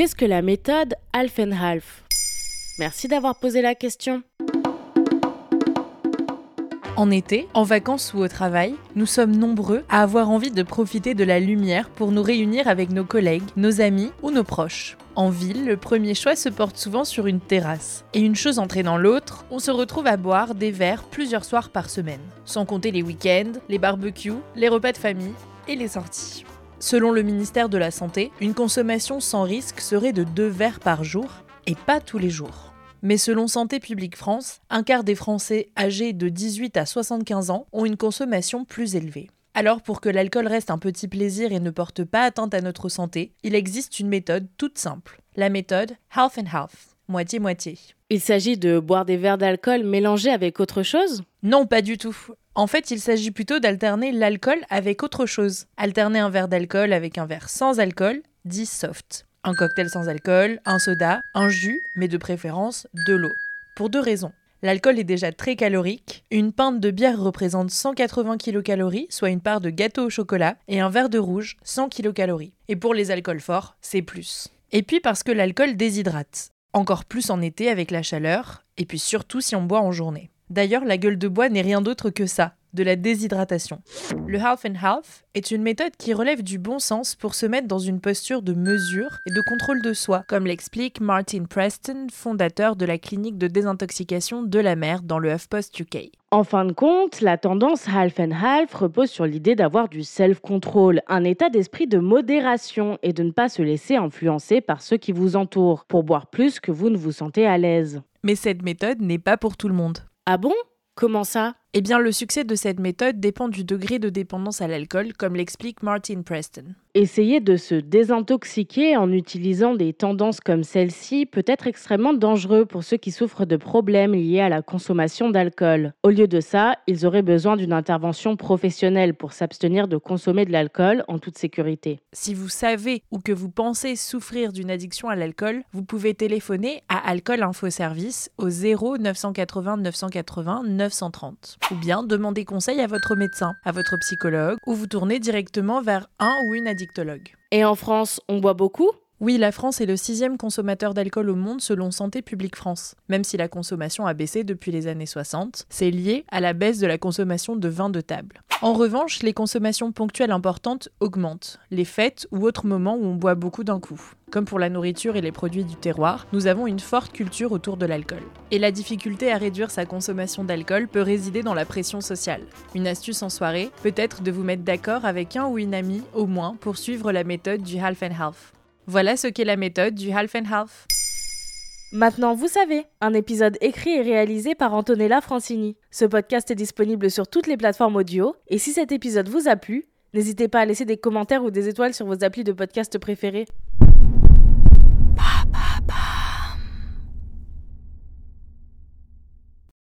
Qu'est-ce que la méthode Half and Half Merci d'avoir posé la question. En été, en vacances ou au travail, nous sommes nombreux à avoir envie de profiter de la lumière pour nous réunir avec nos collègues, nos amis ou nos proches. En ville, le premier choix se porte souvent sur une terrasse. Et une chose entraînant l'autre, on se retrouve à boire des verres plusieurs soirs par semaine. Sans compter les week-ends, les barbecues, les repas de famille et les sorties. Selon le ministère de la Santé, une consommation sans risque serait de 2 verres par jour et pas tous les jours. Mais selon Santé publique France, un quart des Français âgés de 18 à 75 ans ont une consommation plus élevée. Alors pour que l'alcool reste un petit plaisir et ne porte pas atteinte à notre santé, il existe une méthode toute simple. La méthode half and half, moitié-moitié. Il s'agit de boire des verres d'alcool mélangés avec autre chose? Non, pas du tout. En fait, il s'agit plutôt d'alterner l'alcool avec autre chose. Alterner un verre d'alcool avec un verre sans alcool, dit soft un cocktail sans alcool, un soda, un jus, mais de préférence de l'eau. Pour deux raisons. L'alcool est déjà très calorique. Une pinte de bière représente 180 kcal, soit une part de gâteau au chocolat, et un verre de rouge, 100 kcal. Et pour les alcools forts, c'est plus. Et puis parce que l'alcool déshydrate. Encore plus en été avec la chaleur, et puis surtout si on boit en journée. D'ailleurs, la gueule de bois n'est rien d'autre que ça, de la déshydratation. Le half and half est une méthode qui relève du bon sens pour se mettre dans une posture de mesure et de contrôle de soi, comme l'explique Martin Preston, fondateur de la clinique de désintoxication de la mer dans le HuffPost UK. En fin de compte, la tendance half and half repose sur l'idée d'avoir du self-control, un état d'esprit de modération et de ne pas se laisser influencer par ceux qui vous entourent pour boire plus que vous ne vous sentez à l'aise. Mais cette méthode n'est pas pour tout le monde. Ah bon? Comment ça? Eh bien, le succès de cette méthode dépend du degré de dépendance à l'alcool, comme l'explique Martin Preston. Essayer de se désintoxiquer en utilisant des tendances comme celle-ci peut être extrêmement dangereux pour ceux qui souffrent de problèmes liés à la consommation d'alcool. Au lieu de ça, ils auraient besoin d'une intervention professionnelle pour s'abstenir de consommer de l'alcool en toute sécurité. Si vous savez ou que vous pensez souffrir d'une addiction à l'alcool, vous pouvez téléphoner à Alcool Info Service au 0 980 980 930 ou bien demander conseil à votre médecin, à votre psychologue ou vous tourner directement vers un ou une addiction et en France, on boit beaucoup? Oui, la France est le sixième consommateur d'alcool au monde selon Santé publique France. Même si la consommation a baissé depuis les années 60, c'est lié à la baisse de la consommation de vin de table. En revanche, les consommations ponctuelles importantes augmentent, les fêtes ou autres moments où on boit beaucoup d'un coup. Comme pour la nourriture et les produits du terroir, nous avons une forte culture autour de l'alcool. Et la difficulté à réduire sa consommation d'alcool peut résider dans la pression sociale. Une astuce en soirée peut être de vous mettre d'accord avec un ou une amie au moins pour suivre la méthode du half and half. Voilà ce qu'est la méthode du half and half. Maintenant, vous savez, un épisode écrit et réalisé par Antonella Francini. Ce podcast est disponible sur toutes les plateformes audio, et si cet épisode vous a plu, n'hésitez pas à laisser des commentaires ou des étoiles sur vos applis de podcast préférés.